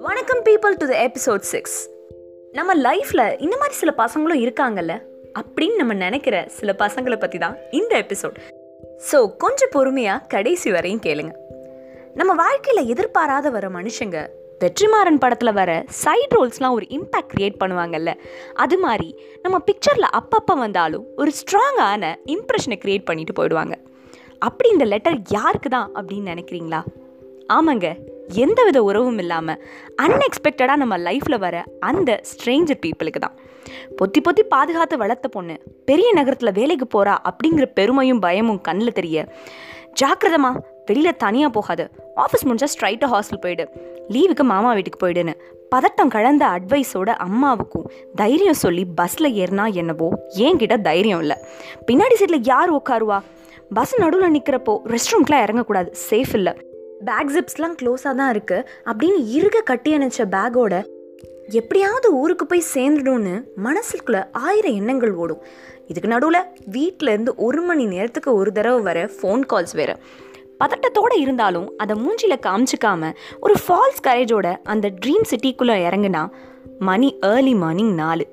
வணக்கம் people to the episode six நம்ம லைஃப்பில் இந்த மாதிரி சில பசங்களும் இருக்காங்கல்ல? அப்படின்னு நம்ம நினைக்கிற சில பசங்களை பற்றி தான் இந்த எபிசோட் ஸோ கொஞ்சம் பொறுமையாக கடைசி வரையும் கேளுங்க. நம்ம வாழ்க்கையில் எதிர்பாராத வர மனுஷங்க வெற்றிமாறன் படத்தில் வர சைட் ரோல்ஸ்லாம் ஒரு இம்பேக்ட் க்ரியேட் பண்ணுவாங்கல்ல? அது மாதிரி நம்ம பிக்சரில் அப்பப்போ வந்தாலும் ஒரு ஸ்ட்ராங்கான இம்ப்ரெஷனை க்ரியேட் பண்ணிட்டு போயிடுவாங்க. அப்படி இந்த லெட்டர் யாருக்கு தான் அப்படின்னு நினைக்கிறீங்களா? ஆமாங்க எந்தவித உறவும் இல்லாமல் அன்எக்ஸ்பெக்டடாக நம்ம லைஃப்பில் வர அந்த ஸ்ட்ரேஞ்சர் பீப்புளுக்கு தான். பொத்தி பொத்தி பாதுகாத்து வளர்த்த பொண்ணு பெரிய நகரத்தில் வேலைக்கு போகிறா அப்படிங்கிற பெருமையும் பயமும் கண்ணில் தெரிய ஜாக்கிரதமா வெளியில் தனியாக போகாது ஆஃபீஸ் முடிஞ்சால் ஸ்ட்ரைட்டாக ஹாஸ்டல் போயிடு லீவுக்கு மாமா வீட்டுக்கு போயிடுன்னு. பதட்டம் கலந்த அட்வைஸோட அம்மாவுக்கும் தைரியம் சொல்லி பஸ்ஸில் ஏறினா என்னவோ என்கிட்ட தைரியம் இல்லை. பின்னாடி சீட்டில் யார் உட்காருவா? பஸ் நடுவில் நிற்கிறப்போ ரெஸ்ட் ரூம்க்குலாம் இறங்கக்கூடாது. சேஃப் இல்லை. பேக் ஜிப்ஸ்லாம் க்ளோஸாக தான் இருக்குது அப்படின்னு இருக கட்டி அணைச்ச பேக்கோட எப்படியாவது ஊருக்கு போய் சேர்ந்துடும்னு மனசுக்குள்ள ஆயிரம் எண்ணங்கள் ஓடும். இதுக்கு நடுவில் வீட்டிலேருந்து ஒரு மணி நேரத்துக்கு ஒரு தடவை வர ஃபோன் கால்ஸ் வேறு. பதட்டத்தோடு இருந்தாலும் அதை மூஞ்சியில் காமிச்சிக்காம ஒரு ஃபால்ஸ் கரேஜோட அந்த ட்ரீம் சிட்டிக்குள்ளே இறங்குனா மணி ஏர்லி மார்னிங் நாலு.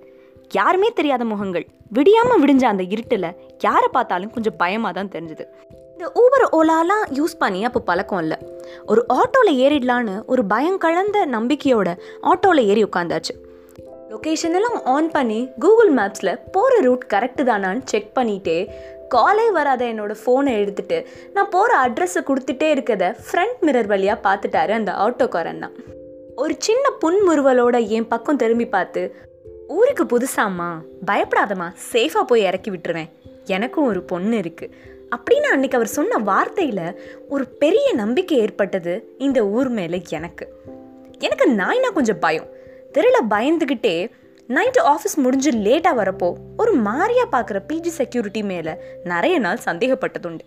யாருமே தெரியாத முகங்கள். விடியாமல் விடிஞ்ச அந்த இருட்டில் யாரை பார்த்தாலும் கொஞ்சம் பயமாக தான் தெரிஞ்சுது. இந்த ஊபர் ஓலாலாம் யூஸ் பண்ணி அப்போ பழக்கம் இல்லை. ஒரு ஆட்டோவில் ஏறிடலான்னு ஒரு பயம் கலந்த நம்பிக்கையோட ஆட்டோவில் ஏறி உட்காந்தாச்சு. லொக்கேஷன் எல்லாம் ஆன் பண்ணி கூகுள் மேப்ஸில் போகிற ரூட் கரெக்டு தானான்னு செக் பண்ணிட்டே காலே வராத என்னோடய ஃபோனை எடுத்துட்டு நான் போகிற அட்ரஸை கொடுத்துட்டே இருக்கிறத ஃப்ரண்ட் மிரர் வழியாக பார்த்துட்டாரு அந்த ஆட்டோக்காரன் தான். ஒரு சின்ன புன்முறுவலோட என் பக்கம் திரும்பி பார்த்து ஊருக்கு புதுசாம்மா பயப்படாதம்மா சேஃபாக போய் இறக்கி விட்டுருவேன். எனக்கும் ஒரு பொண்ணு இருக்குது அப்படின்னு அன்னைக்கு அவர் சொன்ன வார்த்தையில் ஒரு பெரிய நம்பிக்கை ஏற்பட்டது இந்த ஊர் மேலே எனக்கு. எனக்கு நாய்னா கொஞ்சம் பயம். தெருவில் பயந்துக்கிட்டே நைட்டு ஆஃபீஸ் முடிஞ்சு லேட்டாக வரப்போ ஒரு மாரியா பார்க்குற பிஜி செக்யூரிட்டி மேலே நிறைய நாள் சந்தேகப்பட்டதுண்டு.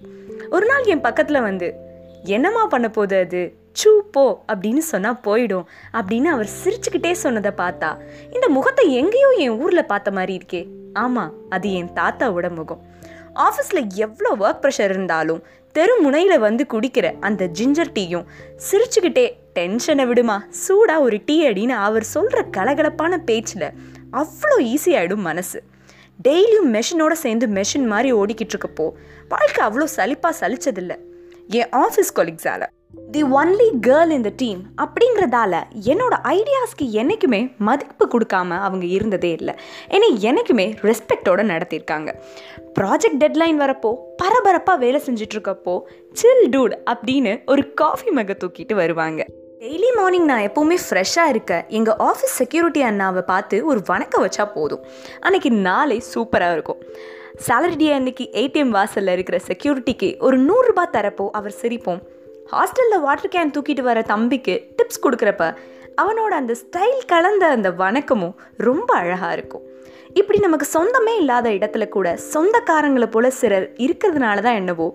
ஒரு நாள் என் பக்கத்தில் வந்து என்னம்மா பண்ண போகுது அது? சூ போ அப்படின்னு சொன்னால் போயிடும் அப்படின்னு அவர் சிரிச்சுக்கிட்டே சொன்னதை பார்த்தா இந்த முகத்தை எங்கேயோ என் ஊரில் பார்த்த மாதிரி இருக்கே. ஆமாம் அது என் தாத்தாவோட முகம். ஆஃபீஸில் எவ்வளோ ஒர்க் ப்ரெஷர் இருந்தாலும் தெரு முனையில் வந்து குடிக்கிற அந்த ஜிஞ்சர் டீயும் சிரிச்சுக்கிட்டே டென்ஷனை விடுமா சூடாக ஒரு டீ அடின்னு அவர் சொல்கிற கலகலப்பான பேச்சில் அவ்வளோ ஈஸியாகிடும் மனசு. டெய்லியும் மெஷினோட சேர்ந்து மெஷின் மாதிரி ஓடிக்கிட்டு இருக்கப்போ வாழ்க்கை அவ்வளோ சலிப்பாக சலிச்சதில்லை. என் office கொலீக்ஸால் the only girl in the team அப்படிங்கிறதால என்னோட ஐடியாஸ்க்கு என்றைக்குமே மதிப்பு கொடுக்காம அவங்க இருந்ததே இல்லை. என்னை என்றைக்குமே ரெஸ்பெக்டோடு நடத்தியிருக்காங்க ப்ராஜெக்ட் டெட்லைன் வரப்போ பரபரப்பாக வேலை செஞ்சிட்ருக்கப்போ சில் டூட் அப்படின்னு ஒரு காஃபி மக தூக்கிட்டு வருவாங்க. டெய்லி மார்னிங் நான் எப்போவுமே ஃப்ரெஷ்ஷாக இருக்க எங்கள் ஆஃபீஸ் செக்யூரிட்டி அண்ணாவை பார்த்து ஒரு வணக்கம் வச்சா போதும். அன்னைக்கு நாளை சூப்பராக இருக்கும். சேலரி டே அன்னைக்கு ஏடிஎம் வாசலில் இருக்கிற செக்யூரிட்டிக்கு ஒரு நூறுரூபா தரப்போ அவர் சிரிப்போம். ஹாஸ்டலில் வாட்டர் கேன் தூக்கிட்டு வர தம்பிக்கு டிப்ஸ் கொடுக்குறப்ப அவனோட அந்த ஸ்டைல் கலந்த அந்த வணக்கமும் ரொம்ப அழகாக இருக்கும். இப்படி நமக்கு சொந்தமே இல்லாத இடத்துல கூட சொந்தக்காரங்களை போல சிலர் இருக்கிறதுனால தான் என்னவோ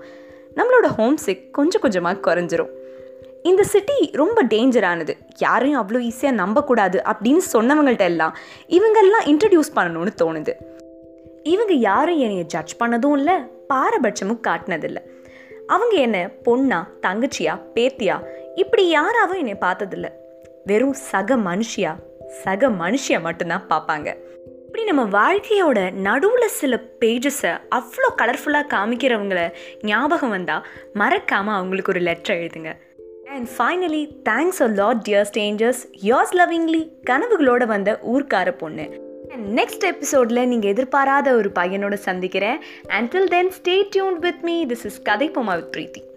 நம்மளோட ஹோம் சிக் கொஞ்சம் கொஞ்சமாக குறைஞ்சிரும். இந்த சிட்டி ரொம்ப டேஞ்சரானது யாரையும் அவ்வளோ ஈஸியாக நம்பக்கூடாது அப்படின்னு சொன்னவங்கள்ட்ட எல்லாம் இவங்கெல்லாம் இன்ட்ரடியூஸ் பண்ணணும்னு தோணுது. இவங்க யாரும் என்னைய ஜட்ஜ் பண்ணதும் இல்லை பாரபட்சமும் காட்டினதில்லை. அவங்க என்ன பொண்ணா தங்கச்சியா பேத்தியா? இப்படி யாராவும் என்னை பார்த்ததில்ல. வெறும் சக மனுஷியா? சக மனுஷியா மட்டும்தான் பார்ப்பாங்க. இப்படி நம்ம வாழ்க்கையோட நடுவில் சில பேஜஸை அவ்வளோ கலர்ஃபுல்லாக காமிக்கிறவங்கள ஞாபகம் வந்தால் மறக்காமல் அவங்களுக்கு ஒரு லெட்டர் எழுதுங்க. And finally thanks a lot dear strangers yours lovingly கனவுகளோடு வந்த ஊர்க்கார பொண்ணு. நெக்ஸ்ட் எபிசோடில் நீங்கள் எதிர்பாராத ஒரு பையனோட சந்திக்கிறேன். Until then stay tuned with me this is கதை பொமா வித் பிரீத்தி